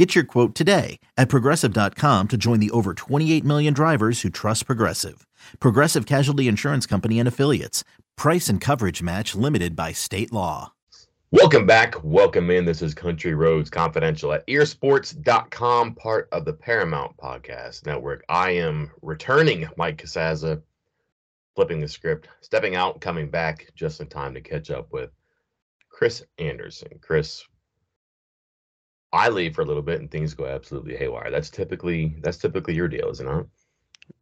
Get your quote today at progressive.com to join the over 28 million drivers who trust Progressive. Progressive Casualty Insurance Company and Affiliates. Price and coverage match limited by state law. Welcome back. Welcome in. This is Country Roads Confidential at earsports.com, part of the Paramount Podcast Network. I am returning Mike Casazza, flipping the script, stepping out, coming back just in time to catch up with Chris Anderson. Chris, I leave for a little bit and things go absolutely haywire. That's typically that's typically your deal, isn't it?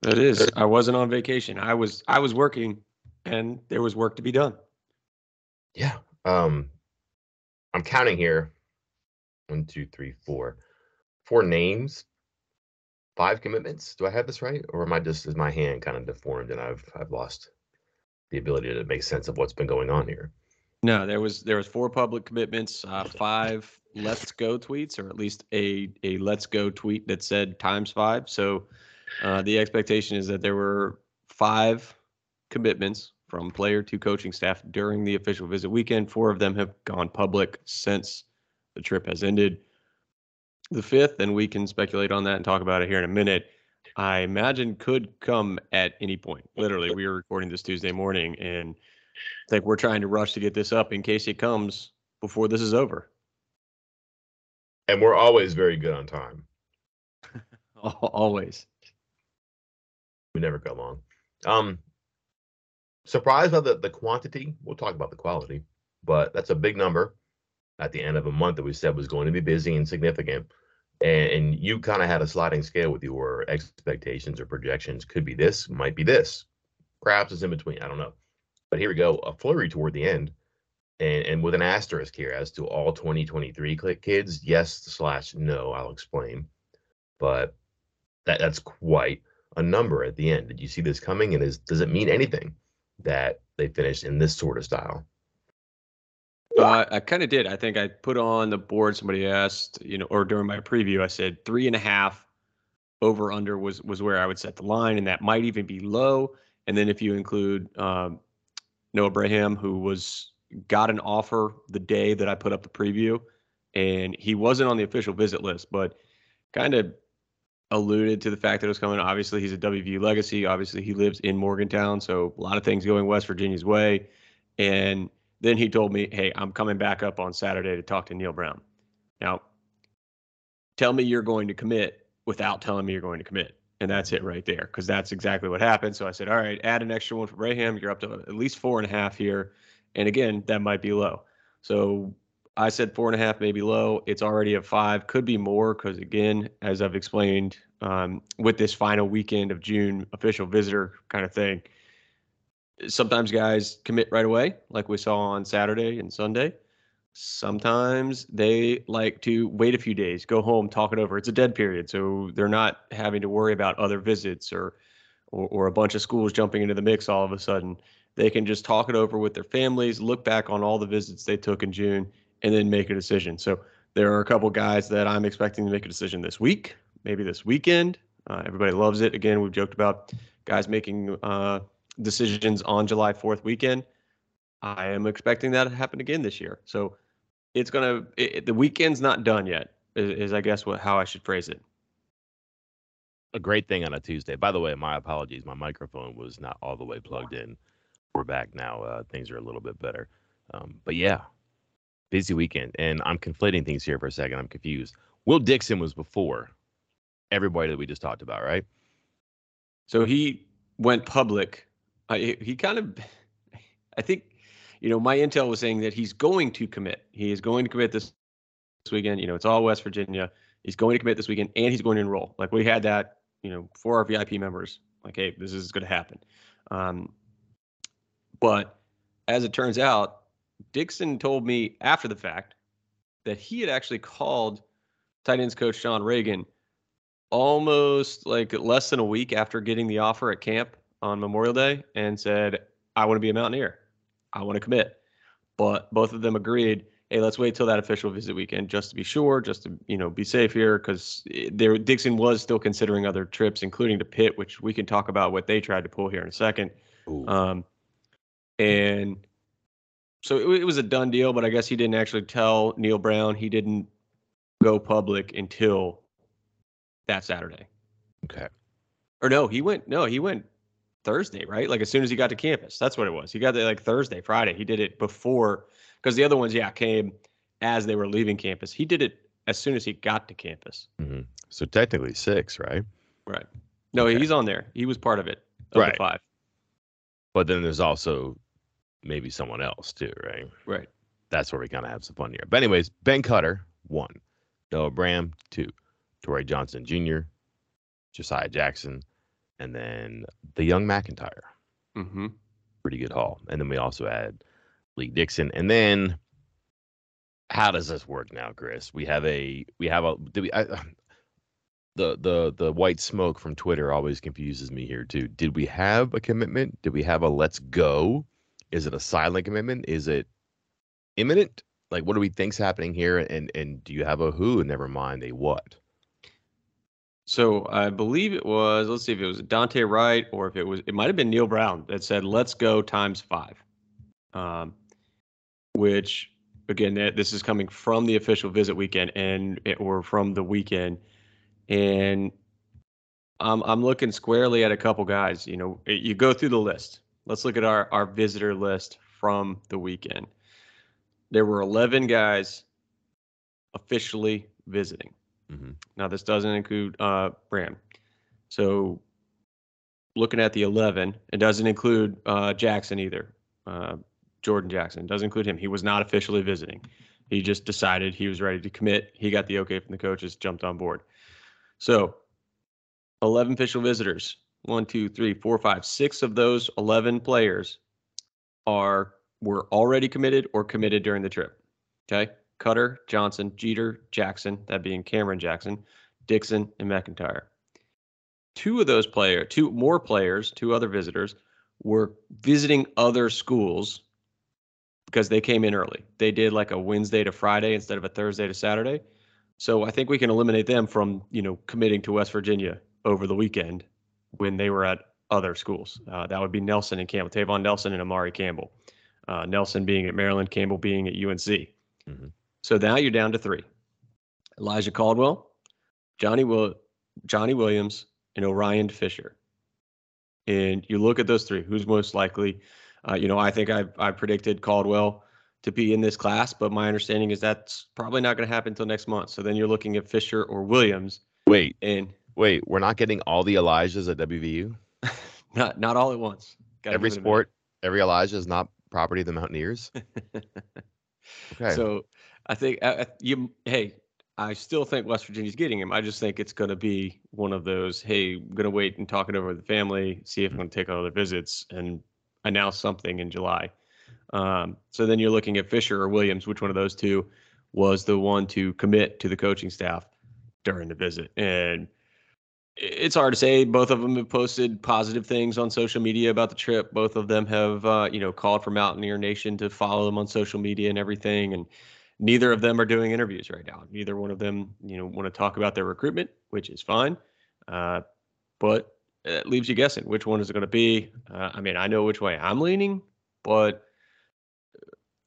It is. I wasn't on vacation. I was I was working and there was work to be done. Yeah. Um I'm counting here. One, two, three, four. Four names, five commitments. Do I have this right? Or am I just is my hand kind of deformed and I've I've lost the ability to make sense of what's been going on here? No, there was there was four public commitments, uh, five let's go tweets, or at least a a let's go tweet that said times five. So uh, the expectation is that there were five commitments from player to coaching staff during the official visit weekend. Four of them have gone public since the trip has ended. The fifth, and we can speculate on that and talk about it here in a minute. I imagine could come at any point. Literally, we are recording this Tuesday morning, and I think we're trying to rush to get this up in case it comes before this is over and we're always very good on time. always. We never go long. Um, surprised by the the quantity. We'll talk about the quality, but that's a big number at the end of a month that we said was going to be busy and significant. And, and you kind of had a sliding scale with your expectations or projections. Could be this, might be this. Perhaps it's in between. I don't know. But here we go. A flurry toward the end and, and with an asterisk here as to all 2023 kids yes slash no i'll explain but that that's quite a number at the end did you see this coming and is does it mean anything that they finished in this sort of style uh, I kind of did. I think I put on the board. Somebody asked, you know, or during my preview, I said three and a half over under was was where I would set the line, and that might even be low. And then if you include um, Noah Braham, who was got an offer the day that I put up the preview, and he wasn't on the official visit list, but kind of alluded to the fact that it was coming. Obviously, he's a WVU legacy. Obviously, he lives in Morgantown, so a lot of things going West Virginia's way. And then he told me, "Hey, I'm coming back up on Saturday to talk to Neal Brown." Now, tell me you're going to commit without telling me you're going to commit. And that's it right there, because that's exactly what happened. So I said, all right, add an extra one for Braham. You're up to at least four and a half here. And again, that might be low. So I said four and a half, maybe low. It's already a five, could be more because, again, as I've explained, um, with this final weekend of June official visitor kind of thing, sometimes guys commit right away, like we saw on Saturday and Sunday. Sometimes they like to wait a few days, go home, talk it over. It's a dead period, so they're not having to worry about other visits or, or, or a bunch of schools jumping into the mix all of a sudden. They can just talk it over with their families, look back on all the visits they took in June, and then make a decision. So there are a couple guys that I'm expecting to make a decision this week, maybe this weekend. Uh, everybody loves it. Again, we've joked about guys making uh, decisions on July 4th weekend. I am expecting that to happen again this year. So it's gonna the weekend's not done yet. Is, is I guess what how I should phrase it. A great thing on a Tuesday. By the way, my apologies. My microphone was not all the way plugged in we're back now. Uh, things are a little bit better. Um, but yeah, busy weekend. And I'm conflating things here for a second. I'm confused. Will Dixon was before everybody that we just talked about, right? So he went public. I, he kind of, I think, you know, my intel was saying that he's going to commit. He is going to commit this, this weekend. You know, it's all West Virginia. He's going to commit this weekend and he's going to enroll. Like we had that, you know, for our VIP members. Like, hey, this is going to happen. Um, but as it turns out, Dixon told me after the fact that he had actually called tight ends coach Sean Reagan almost like less than a week after getting the offer at camp on Memorial Day and said, I want to be a Mountaineer. I want to commit. But both of them agreed, hey, let's wait till that official visit weekend just to be sure, just to you know be safe here, because there Dixon was still considering other trips, including to Pitt, which we can talk about what they tried to pull here in a second. Um, and so it, it was a done deal, but I guess he didn't actually tell Neal Brown. He didn't go public until that Saturday. Okay. Or no, he went. No, he went Thursday, right? Like as soon as he got to campus. That's what it was. He got there like Thursday, Friday. He did it before because the other ones, yeah, came as they were leaving campus. He did it as soon as he got to campus. hmm So technically six, right? Right. No, Okay. he's on there. He was part of it. Of Right. The five. But then there's also maybe someone else too, right? Right. That's where we kind of have some fun here. But anyways, Ben Cutter, one. Noah Bram, two. Torrey Johnson Jr., Josiah Jackson, and then the young McIntyre. Mm-hmm. Pretty good haul. And then we also add Lee Dixon. And then how does this work now, Chris? We have a we have a do we I, the the the white smoke from Twitter always confuses me here too. Did we have a commitment? Did we have a let's go? Is it a silent commitment? Is it imminent? Like what do we think's happening here? And and do you have a who? Never mind a what. So I believe it was. Let's see if it was Dante Wright or if it was. It might have been Neal Brown that said, "Let's go times five. Um, which again, this is coming from the official visit weekend and it, or from the weekend, and I'm I'm looking squarely at a couple guys. You know, you go through the list. Let's look at our our visitor list from the weekend. There were 11 guys officially visiting. Mhm. Now, this doesn't include uh, Bram. So, looking at the 11, it doesn't include uh, Jackson either. Uh, Jordan Jackson doesn't include him. He was not officially visiting. He just decided he was ready to commit. He got the okay from the coaches, jumped on board. So, 11 official visitors. One, two, three, four, five, six of those 11 players are were already committed or committed during the trip. Okay. Cutter, Johnson, Jeter, Jackson, that being Cameron Jackson, Dixon, and McIntyre. Two of those players, two more players, two other visitors, were visiting other schools because they came in early. They did like a Wednesday to Friday instead of a Thursday to Saturday. So I think we can eliminate them from, you know, committing to West Virginia over the weekend when they were at other schools. Uh, that would be Nelson and Campbell, Tavon Nelson and Amari Campbell. Uh, Nelson being at Maryland, Campbell being at UNC. Mhm. So now you're down to three: Elijah Caldwell, Johnny Will, Johnny Williams, and Orion Fisher. And you look at those three. Who's most likely? Uh, you know, I think I I predicted Caldwell to be in this class, but my understanding is that's probably not going to happen until next month. So then you're looking at Fisher or Williams, Wait, and wait, we're not getting all the Elijahs at WVU? not not all at once. Gotta Every give it a minute. sport, every Elijah is not property of the Mountaineers. Okay. So I think uh, uh, you. Hey, I still think West Virginia's getting him. I just think it's going to be one of those. Hey, I'm going to wait and talk it over with the family, see if I'm going to take all other visits, and announce something in July. Um, so then you're looking at Fisher or Williams. Which one of those two was the one to commit to the coaching staff during the visit? And it's hard to say. Both of them have posted positive things on social media about the trip. Both of them have, uh, you know, called for Mountaineer Nation to follow them on social media and everything. And neither of them are doing interviews right now. Neither one of them, you know, want to talk about their recruitment, which is fine. Uh, but it leaves you guessing which one is it going to be. Uh, I mean, I know which way I'm leaning, but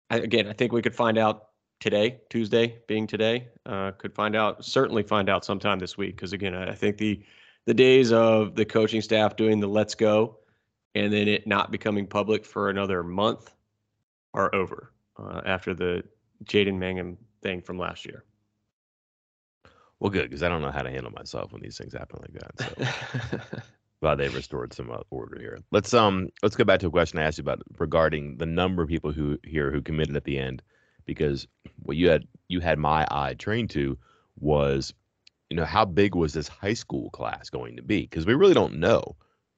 I, again, I think we could find out today, Tuesday being today. Uh, could find out, certainly find out sometime this week. Because again, I, I think the the days of the coaching staff doing the let's go and then it not becoming public for another month are over uh, after the Jaden Mangum thing from last year. well, good because I don't know how to handle myself when these things happen like that. So glad they restored some uh, order here. Let's um let's go back to a question I asked you about regarding the number of people who here who committed at the end, because what you had you had my eye trained to was, you know, how big was this high school class going to be? Because we really don't know,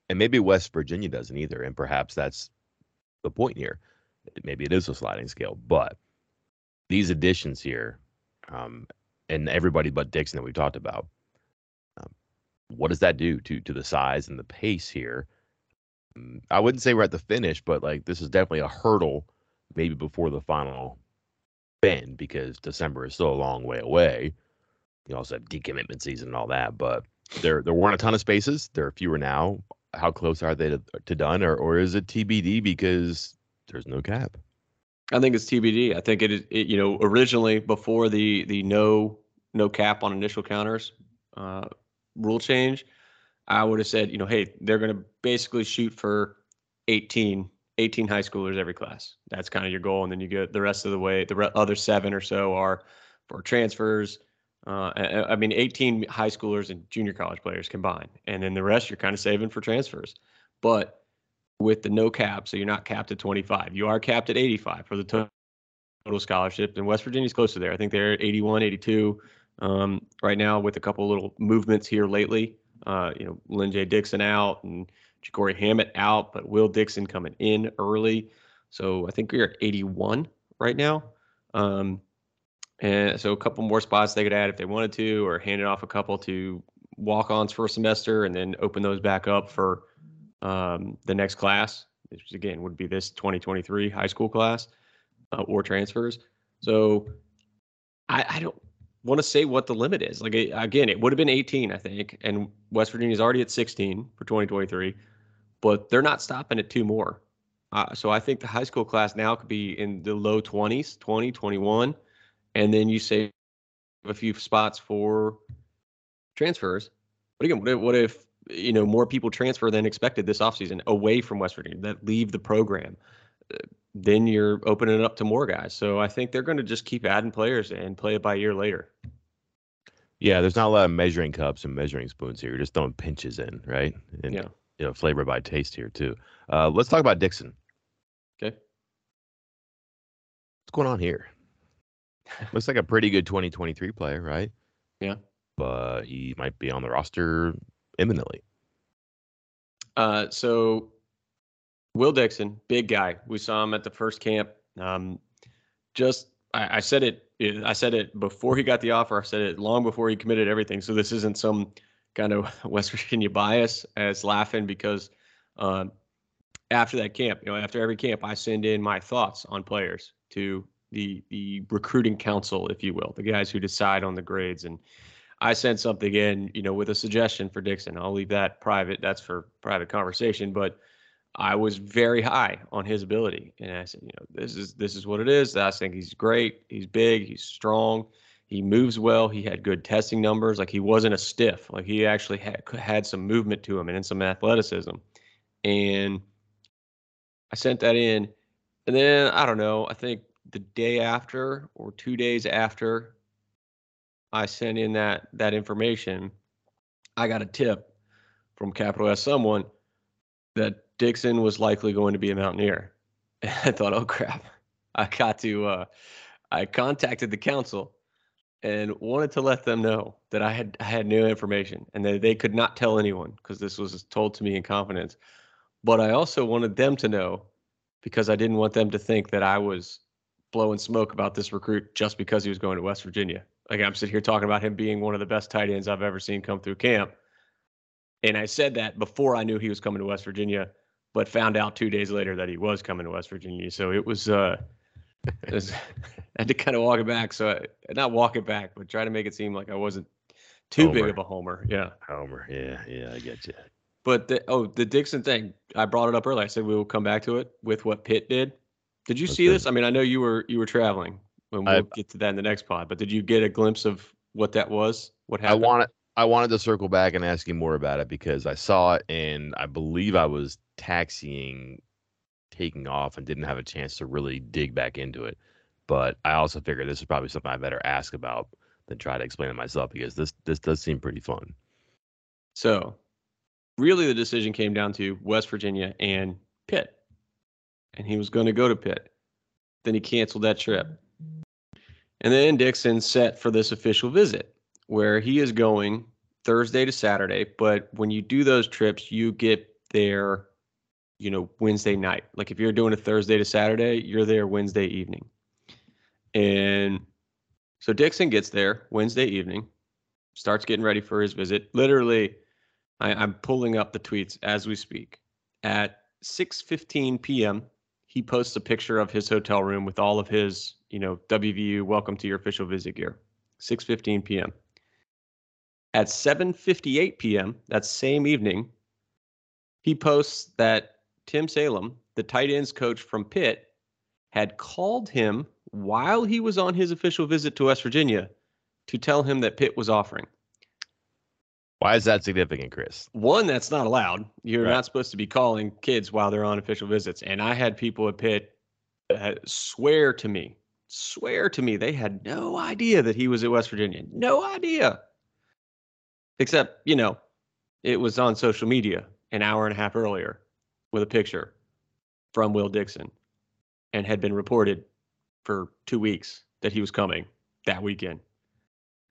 and maybe West Virginia doesn't either, and perhaps that's the point here. Maybe it is a sliding scale, but these additions here, um, and everybody but Dixon that we talked about what does that do to to the size and the pace here mm, I wouldn't say we're at the finish, but like this is definitely a hurdle, maybe before the final bend because December is still a long way away. You also have decommitment season and all that, but there there weren't a ton of spaces. There are fewer now. How close are they to, to done, or or is it TBD because there's no cap? I think it's TBD. I think it is. It, you know, originally before the the no no cap on initial counters uh, rule change, I would have said, you know, hey, they're going to basically shoot for 18 18 high schoolers every class. That's kind of your goal, and then you get the rest of the way. The re- other seven or so are for transfers. Uh, I, mean, 18 high schoolers and junior college players combined, and then the rest you're kind of saving for transfers. But with the no cap, so you're not capped at 25. You are capped at 85 for the total scholarship, and West Virginia's close to there. I think they're at 81, 82 um, right now, with a couple little movements here lately. Uh, you know, Lyn-J Dixon out and Ja'Cory Hammett out, but Will Dixon coming in early. So I think we're at 81 right now. Um, and so a couple more spots they could add if they wanted to, or hand it off a couple to walk-ons for a semester, and then open those back up for um, the next class, which again would be this 2023 high school class uh, or transfers. So I, I don't want to say what the limit is. Like again, it would have been 18, I think, and West Virginia is already at 16 for 2023 but they're not stopping at two more. Uh, so I think the high school class now could be in the low 20s, 20, 21, and then you save a few spots for transfers. But again, what if, what if you know more people transfer than expected this offseason away from West Virginia that leave the program? Uh, then you're opening it up to more guys. So I think they're going to just keep adding players and play it by year later. Yeah, there's not a lot of measuring cups and measuring spoons here. You're just throwing pinches in, right? And yeah you know flavor by taste here too. Uh, let's talk about Dixon. Okay, what's going on here? Looks like a pretty good 2023 player, right? Yeah, but he might be on the roster imminently. Uh, so Will Dixon, big guy. We saw him at the first camp. Um, just I, I said it. I said it before he got the offer. I said it long before he committed everything. So this isn't some kind of West Virginia bias as laughing because um, after that camp, you know, after every camp, I send in my thoughts on players to the the recruiting council, if you will, the guys who decide on the grades. And I sent something in, you know, with a suggestion for Dixon. I'll leave that private. That's for private conversation. But I was very high on his ability, and I said, you know, this is this is what it is. I think he's great. He's big. He's strong he moves well. He had good testing numbers. Like he wasn't a stiff. Like he actually had had some movement to him and some athleticism. And I sent that in, and then I don't know. I think the day after or two days after I sent in that that information, I got a tip from Capital S someone that Dixon was likely going to be a Mountaineer. And I thought, oh crap, I got to. Uh, I contacted the council and wanted to let them know that I had I had new information and that they could not tell anyone because this was told to me in confidence. But I also wanted them to know because I didn't want them to think that I was blowing smoke about this recruit just because he was going to West Virginia. Like I'm sitting here talking about him being one of the best tight ends I've ever seen come through camp. And I said that before I knew he was coming to West Virginia, but found out two days later that he was coming to West Virginia. So it was uh it I had to kind of walk it back. So I, not walk it back, but try to make it seem like I wasn't too homer. big of a homer. Yeah. Homer. Yeah. Yeah. I get you. But the, oh, the Dixon thing, I brought it up earlier. I said we will come back to it with what Pitt did. Did you see this? I mean, I know you were you were traveling. When we'll I, get to that in the next pod, but did you get a glimpse of what that was? What happened? I wanted I wanted to circle back and ask you more about it because I saw it and I believe I was taxiing taking off and didn't have a chance to really dig back into it. But I also figured this is probably something I better ask about than try to explain it myself because this this does seem pretty fun. So, really, the decision came down to West Virginia and Pitt, and he was going to go to Pitt. Then he canceled that trip, and then Dixon set for this official visit where he is going Thursday to Saturday. But when you do those trips, you get there you know, Wednesday night. Like if you're doing a Thursday to Saturday, you're there Wednesday evening. And so Dixon gets there Wednesday evening, starts getting ready for his visit. Literally, I, I'm pulling up the tweets as we speak. At 6:15 p.m., he posts a picture of his hotel room with all of his, you know, WVU welcome to your official visit gear. 6:15 p.m. At 7:58 p.m. that same evening, he posts that Tim Salem, the tight ends coach from Pitt, had called him while he was on his official visit to West Virginia to tell him that Pitt was offering. Why is that significant, Chris? One, that's not allowed. You're Right. not supposed to be calling kids while they're on official visits. And I had people at Pitt uh, swear to me, swear to me, they had no idea that he was at West Virginia. No idea. Except, you know, it was on social media an hour and a half earlier with a picture from Will Dixon and had been reported for two weeks that he was coming that weekend.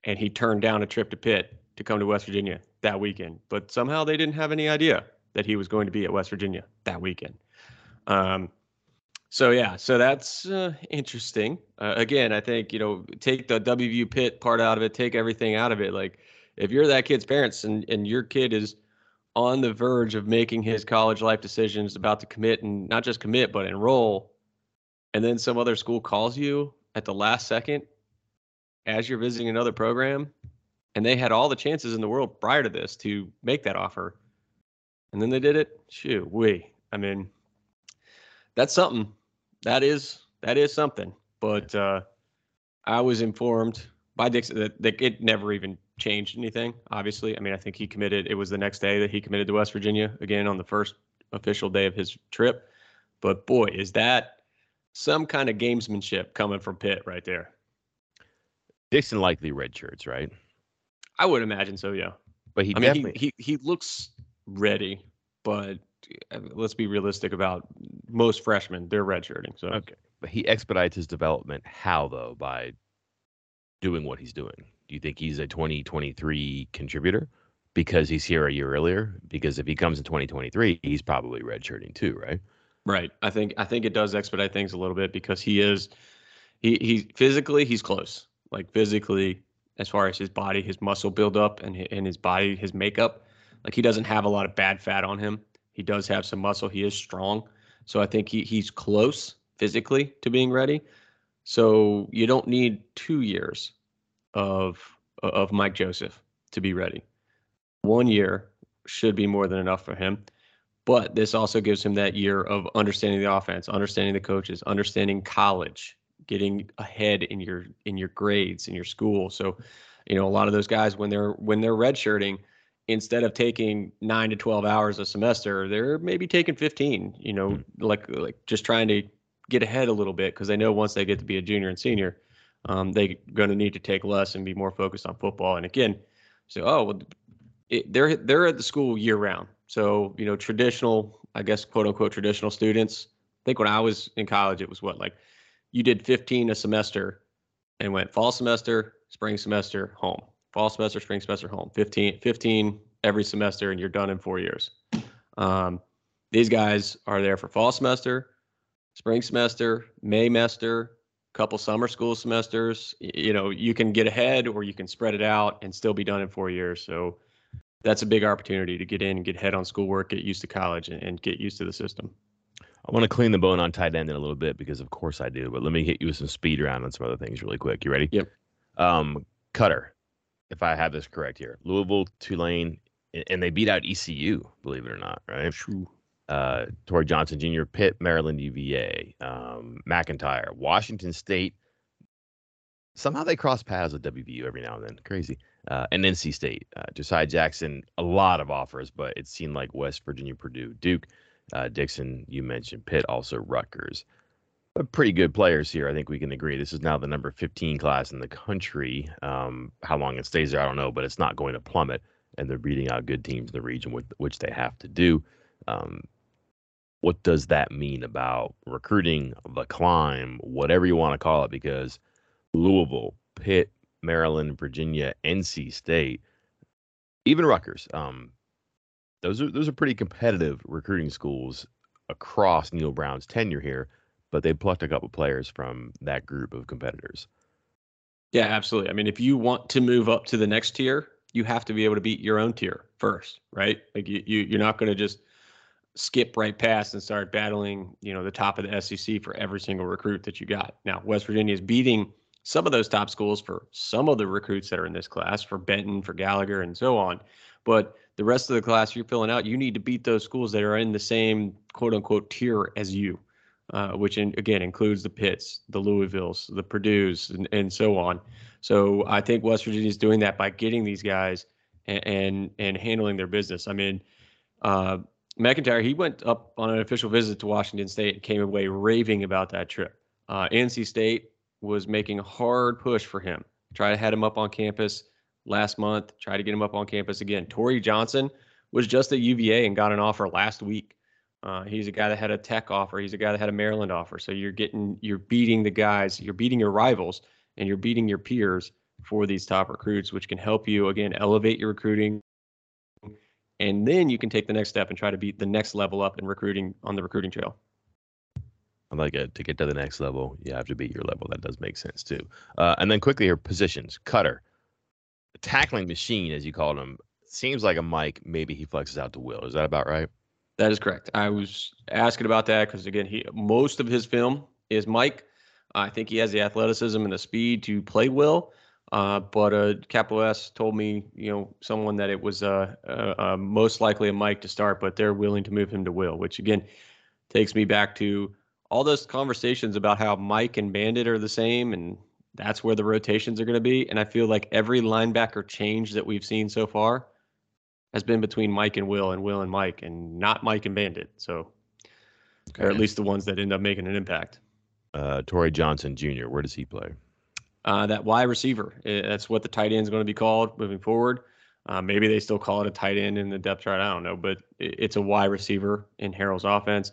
And he turned down a trip to Pitt to come to West Virginia that weekend. But somehow they didn't have any idea that he was going to be at West Virginia that weekend. Um, so yeah, so that's uh, interesting. Uh, again, I think you know, take the WVU Pitt part out of it, take everything out of it. Like, if you're that kid's parents and and your kid is on the verge of making his college life decisions, about to commit and not just commit but enroll, and then some other school calls you at the last second as you're visiting another program, and they had all the chances in the world prior to this to make that offer, and then they did it. Shoo, we. I mean, that's something. That is that is something. But uh, I was informed by Dixon that, that it never even changed anything. Obviously, I mean, I think he committed. It was the next day that he committed to West Virginia again on the first official day of his trip. But boy, is that some kind of gamesmanship coming from Pitt right there. Dixon likely red shirts, right? I would imagine so. Yeah. But he I mean, definitely he, he he looks ready, but uh, let's be realistic about most freshmen. They're redshirting. So okay. But he expedites his development. How though? By doing what he's doing. Do you think he's a 2023 contributor because he's here a year earlier? Because if he comes in 2023, he's probably redshirting too, right? Right. I think I think it does expedite things a little bit because he is he he physically he's close. Like physically, as far as his body, his muscle buildup and and his body, his makeup, like he doesn't have a lot of bad fat on him. He does have some muscle. He is strong. So I think he he's close physically to being ready. So you don't need two years of of Mike Joseph to be ready. One year should be more than enough for him. But this also gives him that year of understanding the offense, understanding the coaches, understanding college, getting ahead in your in your grades in your school. So, you know, a lot of those guys when they're when they're redshirting, instead of taking nine to twelve hours a semester, they're maybe taking fifteen. You know, like like just trying to get ahead a little bit because they know once they get to be a junior and senior, um, they're going to need to take less and be more focused on football. And again, so oh, well, it, they're they're at the school year round. So you know, traditional, I guess, quote unquote, traditional students. I think when I was in college, it was what like you did 15 a semester and went fall semester, spring semester, home. Fall semester, spring semester, home. 15, 15 every semester, and you're done in four years. Um, these guys are there for fall semester, spring semester, May semester, couple summer school semesters. You know, you can get ahead or you can spread it out and still be done in four years. So that's a big opportunity to get in and get ahead on schoolwork, get used to college, and, and get used to the system. I want to clean the bone on tight end in a little bit because of course I do. But let me hit you with some speed round on some other things really quick. You ready? Yep. Um, Cutter, if I have this correct here, Louisville, Tulane, and they beat out ECU. Believe it or not, right? True. Uh, Torrey Johnson Jr., Pitt, Maryland, UVA, um, McIntyre, Washington State. Somehow they cross paths with WVU every now and then. Crazy. Uh, and NC State. Uh, Josiah Jackson, a lot of offers, but it seemed like West Virginia, Purdue, Duke, uh, Dixon, you mentioned Pitt, also Rutgers. But pretty good players here. I think we can agree. This is now the number 15 class in the country. Um, how long it stays there, I don't know, but it's not going to plummet. And they're beating out good teams in the region, which they have to do. Um, what does that mean about recruiting, the climb, whatever you want to call it? Because Louisville, Pitt, Maryland, Virginia, NC State, even Rutgers, um, those are those are pretty competitive recruiting schools across Neal Brown's tenure here. But they plucked a couple players from that group of competitors. Yeah, absolutely. I mean, if you want to move up to the next tier, you have to be able to beat your own tier first, right? Like you, you you're not going to just skip right past and start battling, you know, the top of the SEC for every single recruit that you got. Now, West Virginia is beating some of those top schools for some of the recruits that are in this class, for Benton, for Gallagher, and so on. But the rest of the class you're filling out, you need to beat those schools that are in the same quote unquote tier as you, uh, which in, again includes the Pitts, the Louisvilles, the Purdue's, and, and so on. So I think West Virginia is doing that by getting these guys and and, and handling their business. I mean, uh, MacIntyre, he went up on an official visit to Washington State and came away raving about that trip. Uh, NC State was making a hard push for him, try to head him up on campus last month, try to get him up on campus again. Tory Johnson was just at UVA and got an offer last week. Uh, he's a guy that had a tech offer. He's a guy that had a Maryland offer. So you're getting, you're beating the guys, you're beating your rivals, and you're beating your peers for these top recruits, which can help you again elevate your recruiting and then you can take the next step and try to beat the next level up in recruiting on the recruiting trail. I like it. To get to the next level, you have to beat your level. That does make sense too. Uh, and then quickly here, positions. Cutter, tackling machine, as you called him, seems like a Mike. Maybe he flexes out to Will. Is that about right? That is correct. I was asking about that because again, he most of his film is Mike. I think he has the athleticism and the speed to play Will. Uh, but uh, Capital S told me, you know, someone that it was uh, uh, uh, most likely a Mike to start, but they're willing to move him to Will, which again takes me back to all those conversations about how Mike and Bandit are the same, and that's where the rotations are going to be. And I feel like every linebacker change that we've seen so far has been between Mike and Will, and Will and Mike, and not Mike and Bandit. So, okay. or at least the ones that end up making an impact. Uh, Tory Johnson Jr. Where does he play? uh, that wide receiver. That's what the tight end is going to be called moving forward. Uh, maybe they still call it a tight end in the depth chart. I don't know, but it's a wide receiver in Harrell's offense.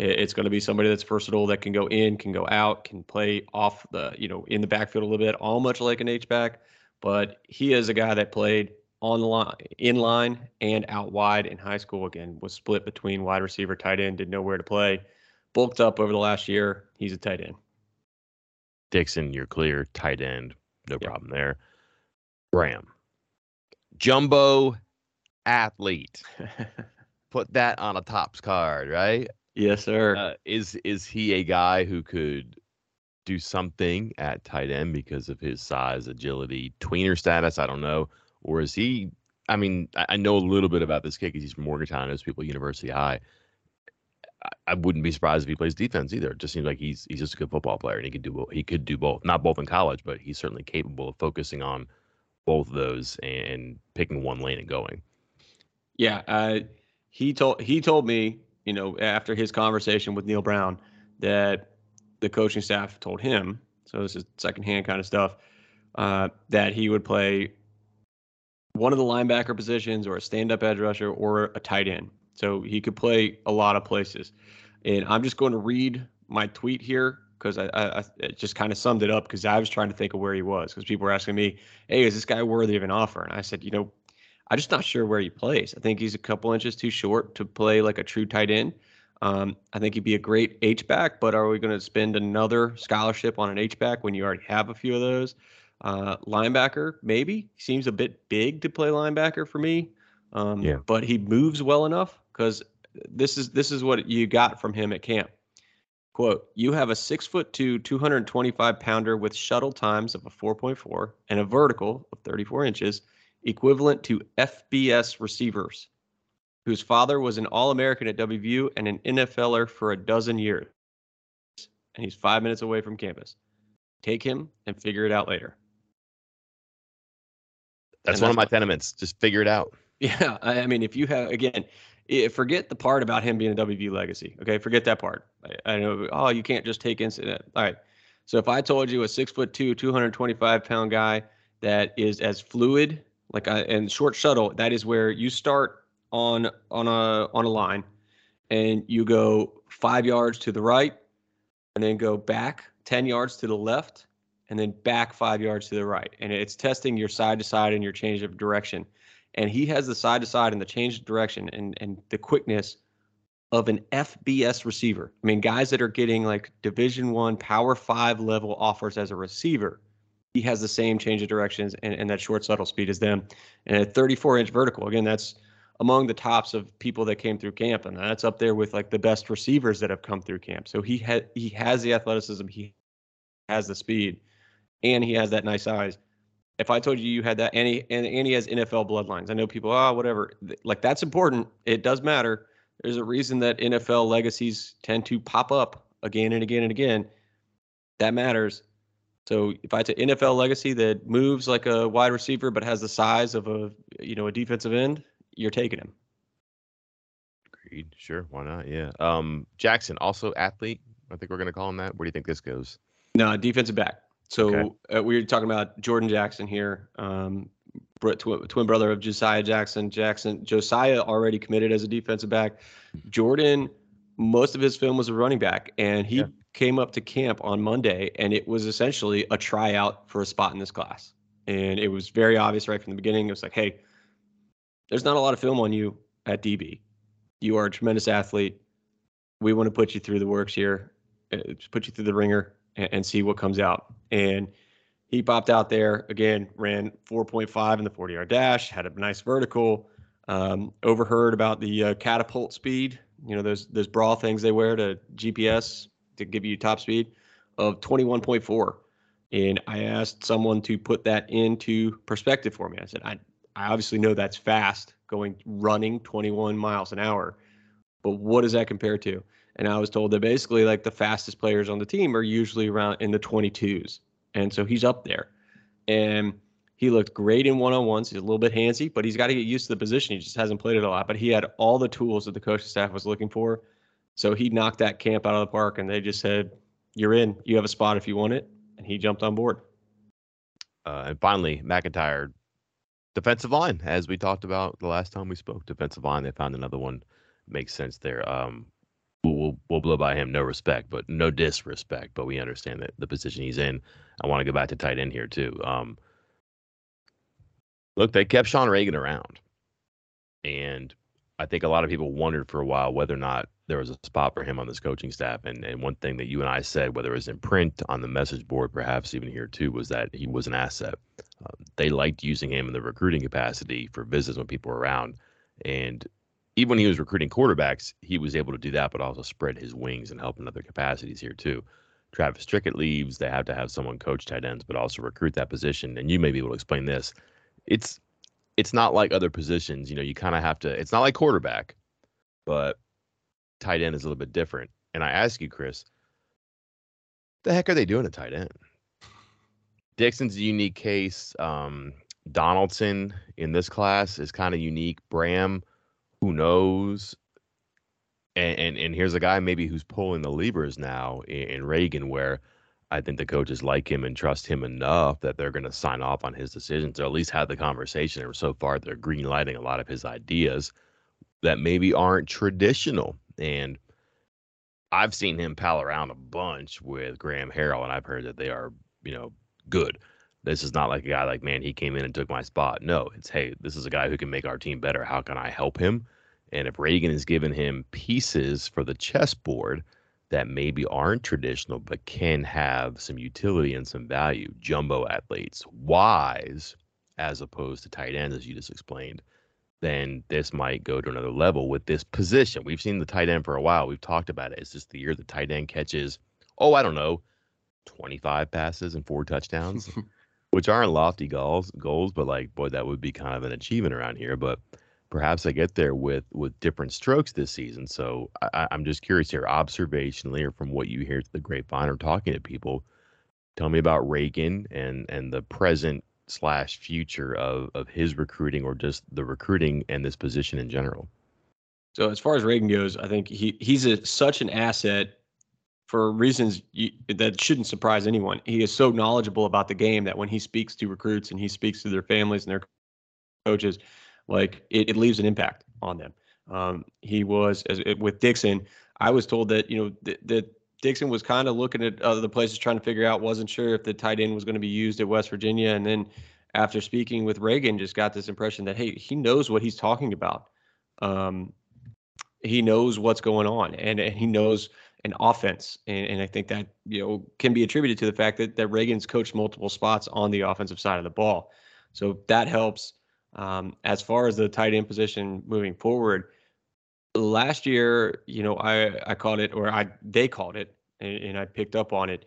It's going to be somebody that's versatile that can go in, can go out, can play off the, you know, in the backfield a little bit, all much like an H back. But he is a guy that played on the line, in line, and out wide in high school. Again, was split between wide receiver, tight end, didn't know where to play. Bulked up over the last year. He's a tight end. Dixon, you're clear. Tight end, no yep. problem there. Braham, jumbo athlete. Put that on a Topps card, right? Yes, sir. Uh, is is he a guy who could do something at tight end because of his size, agility, tweener status? I don't know. Or is he? I mean, I, I know a little bit about this kid because he's from Morgantown. Knows people University High. I wouldn't be surprised if he plays defense either. It just seems like he's he's just a good football player and he could do he could do both. Not both in college, but he's certainly capable of focusing on both of those and picking one lane and going. Yeah, uh, he told he told me, you know, after his conversation with Neal Brown, that the coaching staff told him. So this is secondhand kind of stuff. Uh, that he would play one of the linebacker positions or a stand-up edge rusher or a tight end. So he could play a lot of places. And I'm just going to read my tweet here because I, I, I just kind of summed it up because I was trying to think of where he was because people were asking me, hey, is this guy worthy of an offer? And I said, you know, I'm just not sure where he plays. I think he's a couple inches too short to play like a true tight end. Um, I think he'd be a great H back, but are we going to spend another scholarship on an H back when you already have a few of those? Uh, linebacker, maybe. He seems a bit big to play linebacker for me. Um, yeah. But he moves well enough because this is this is what you got from him at camp. Quote, you have a six foot two, 225 pounder with shuttle times of a 4.4 and a vertical of 34 inches, equivalent to FBS receivers, whose father was an All American at WVU and an NFLer for a dozen years. And he's five minutes away from campus. Take him and figure it out later. That's, that's one of my tenements. Just figure it out. Yeah. I mean, if you have, again, forget the part about him being a WV legacy. Okay, forget that part. I, I know. Oh, you can't just take incident. All right. So if I told you a six foot two, 225 pound guy that is as fluid, like a, and short shuttle, that is where you start on on a on a line, and you go five yards to the right, and then go back ten yards to the left, and then back five yards to the right, and it's testing your side to side and your change of direction and he has the side to side and the change of direction and and the quickness of an FBS receiver. I mean, guys that are getting like Division One, Power Five level offers as a receiver, he has the same change of directions and, and that short subtle speed as them. And a 34 inch vertical, again, that's among the tops of people that came through camp, and that's up there with like the best receivers that have come through camp. So he had he has the athleticism, he has the speed, and he has that nice size. If I told you you had that, and he and, and he has NFL bloodlines, I know people, oh, whatever. Like that's important. It does matter. There's a reason that NFL legacies tend to pop up again and again and again. That matters. So if I take NFL legacy that moves like a wide receiver but has the size of a you know a defensive end, you're taking him. Agreed. Sure. Why not? Yeah. Um, Jackson, also athlete. I think we're going to call him that. Where do you think this goes? No, defensive back. So okay. uh, we are talking about Jordan Jackson here, um, twin, twin brother of Josiah Jackson. Jackson Josiah already committed as a defensive back. Jordan, most of his film was a running back, and he yeah. Came up to camp on Monday, and it was essentially a tryout for a spot in this class. And it was very obvious right from the beginning. It was like, hey, there's not a lot of film on you at DB. You are a tremendous athlete. We want to put you through the works here, uh, put you through the ringer, and, see what comes out. And he popped out there again, ran 4.5 in the 40 yard dash, had a nice vertical. Um, overheard about the uh, catapult speed. You know those those bra things they wear to GPS to give you top speed of 21.4. And I asked someone to put that into perspective for me. I said, I I obviously know that's fast going running 21 miles an hour, but what does that compare to? And I was told that basically like the fastest players on the team are usually around in the 22s. And so he's up there. And he looked great in one on ones. He's a little bit handsy, but he's got to get used to the position. He just hasn't played it a lot. But he had all the tools that the coaching staff was looking for. So he knocked that camp out of the park, and they just said, You're in. You have a spot if you want it. And he jumped on board. Uh, and finally, McIntyre, defensive line, as we talked about the last time we spoke. Defensive line, they found another one. Makes sense there. Um, we'll, we'll blow by him, no respect, but no disrespect. But we understand that the position he's in. I want to go back to tight end here too. Um, look, they kept Sean Reagan around, and I think a lot of people wondered for a while whether or not there was a spot for him on this coaching staff. And and one thing that you and I said, whether it was in print, on the message board, perhaps even here too, was that he was an asset. Um, they liked using him in the recruiting capacity for visits when people were around. And even when he was recruiting quarterbacks, he was able to do that, but also spread his wings and help in other capacities here too. Travis Trickett leaves. They have to have someone coach tight ends, but also recruit that position. And you may be able to explain this. It's it's not like other positions. You know, you kind of have to. It's not like quarterback, but tight end is a little bit different. And I ask you, Chris, the heck are they doing at tight end? Dixon's a unique case. Um, Donaldson in this class is kind of unique. Bram, who knows? And, and, and here's a guy maybe who's pulling the levers now in, in Reagan, where I think the coaches like him and trust him enough that they're going to sign off on his decisions, or at least have the conversation. And so far, they're green lighting a lot of his ideas that maybe aren't traditional. And I've seen him pal around a bunch with Graham Harrell, and I've heard that they are, you know, good. This is not like a guy like, man, he came in and took my spot. No, it's, hey, this is a guy who can make our team better. How can I help him? And if Reagan is giving him pieces for the chessboard that maybe aren't traditional, but can have some utility and some value, jumbo athletes, wise, as opposed to tight ends, as you just explained, then this might go to another level with this position. We've seen the tight end for a while. We've talked about it. It's just the year the tight end catches, oh, I don't know, 25 passes and four touchdowns, which aren't lofty goals, goals, but like, boy, that would be kind of an achievement around here. But perhaps I get there with with different strokes this season. So I, am just curious here, observationally, or from what you hear to the grapevine or talking to people. Tell me about Reagan and and the present slash future of of his recruiting or just the recruiting and this position in general. So as far as Reagan goes, I think he he's a, such an asset for reasons you, that shouldn't surprise anyone. He is so knowledgeable about the game that when he speaks to recruits and he speaks to their families and their coaches, like it, it leaves an impact on them. Um, he was as with Dixon. I was told that you know that, that Dixon was kind of looking at other places, trying to figure out. wasn't sure if the tight end was going to be used at West Virginia, and then after speaking with Reagan, just got this impression that hey, he knows what he's talking about. Um, he knows what's going on, and, and he knows an offense. And, and I think that, you know, can be attributed to the fact that, that Reagan's coached multiple spots on the offensive side of the ball. So that helps. Um, as far as the tight end position moving forward, last year, you know, I I called it, or I they called it, and, and I picked up on it.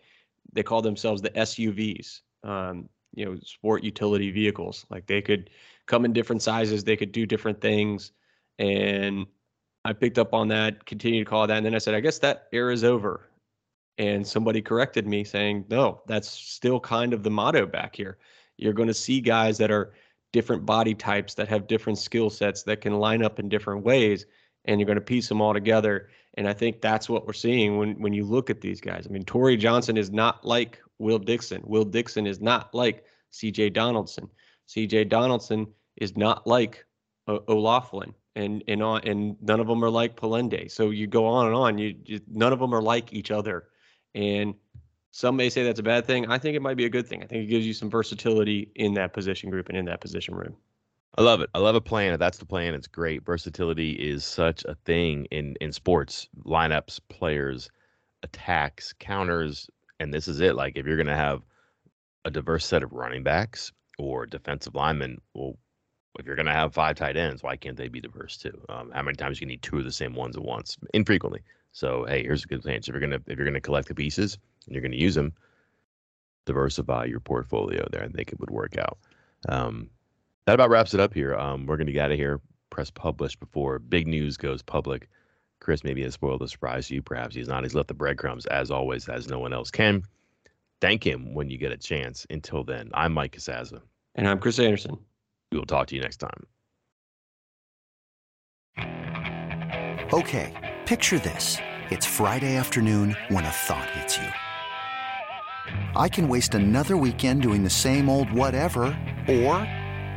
They called themselves the SUVs, um, you know, sport utility vehicles. Like they could come in different sizes, they could do different things, and I picked up on that, continued to call that, and then I said, I guess that era is over. And somebody corrected me saying, no, that's still kind of the motto back here. You're going to see guys that are different body types that have different skill sets that can line up in different ways and you're going to piece them all together and i think that's what we're seeing when when you look at these guys i mean Tory johnson is not like will dixon will dixon is not like cj donaldson cj donaldson is not like o- o'laughlin and and on and none of them are like Polendey. so you go on and on you, you none of them are like each other and some may say that's a bad thing. I think it might be a good thing. I think it gives you some versatility in that position group and in that position room. I love it. I love a plan. That's the plan, it's great. Versatility is such a thing in in sports, lineups, players, attacks, counters, and this is it. Like if you're to have a diverse set of running backs or defensive linemen, well, if you're to have five tight ends, why can't they be diverse too? Um, how many times you need two of the same ones at once? Infrequently. So hey, here's a good plan. So if you're gonna if you're gonna collect the pieces, and you're to use them, diversify your portfolio there. I think it would work out. Um, that about wraps it up here. Um, we're going to get out of here, press publish before big news goes public. Chris maybe has spoiled the surprise to you. Perhaps he's not. He's left the breadcrumbs as always, as no one else can. Thank him when you get a chance. Until then, I'm Mike Casazza. And I'm Chris Anderson. We will talk to you next time. Okay, picture this. It's Friday afternoon when a thought hits you. I can waste another weekend doing the same old whatever, or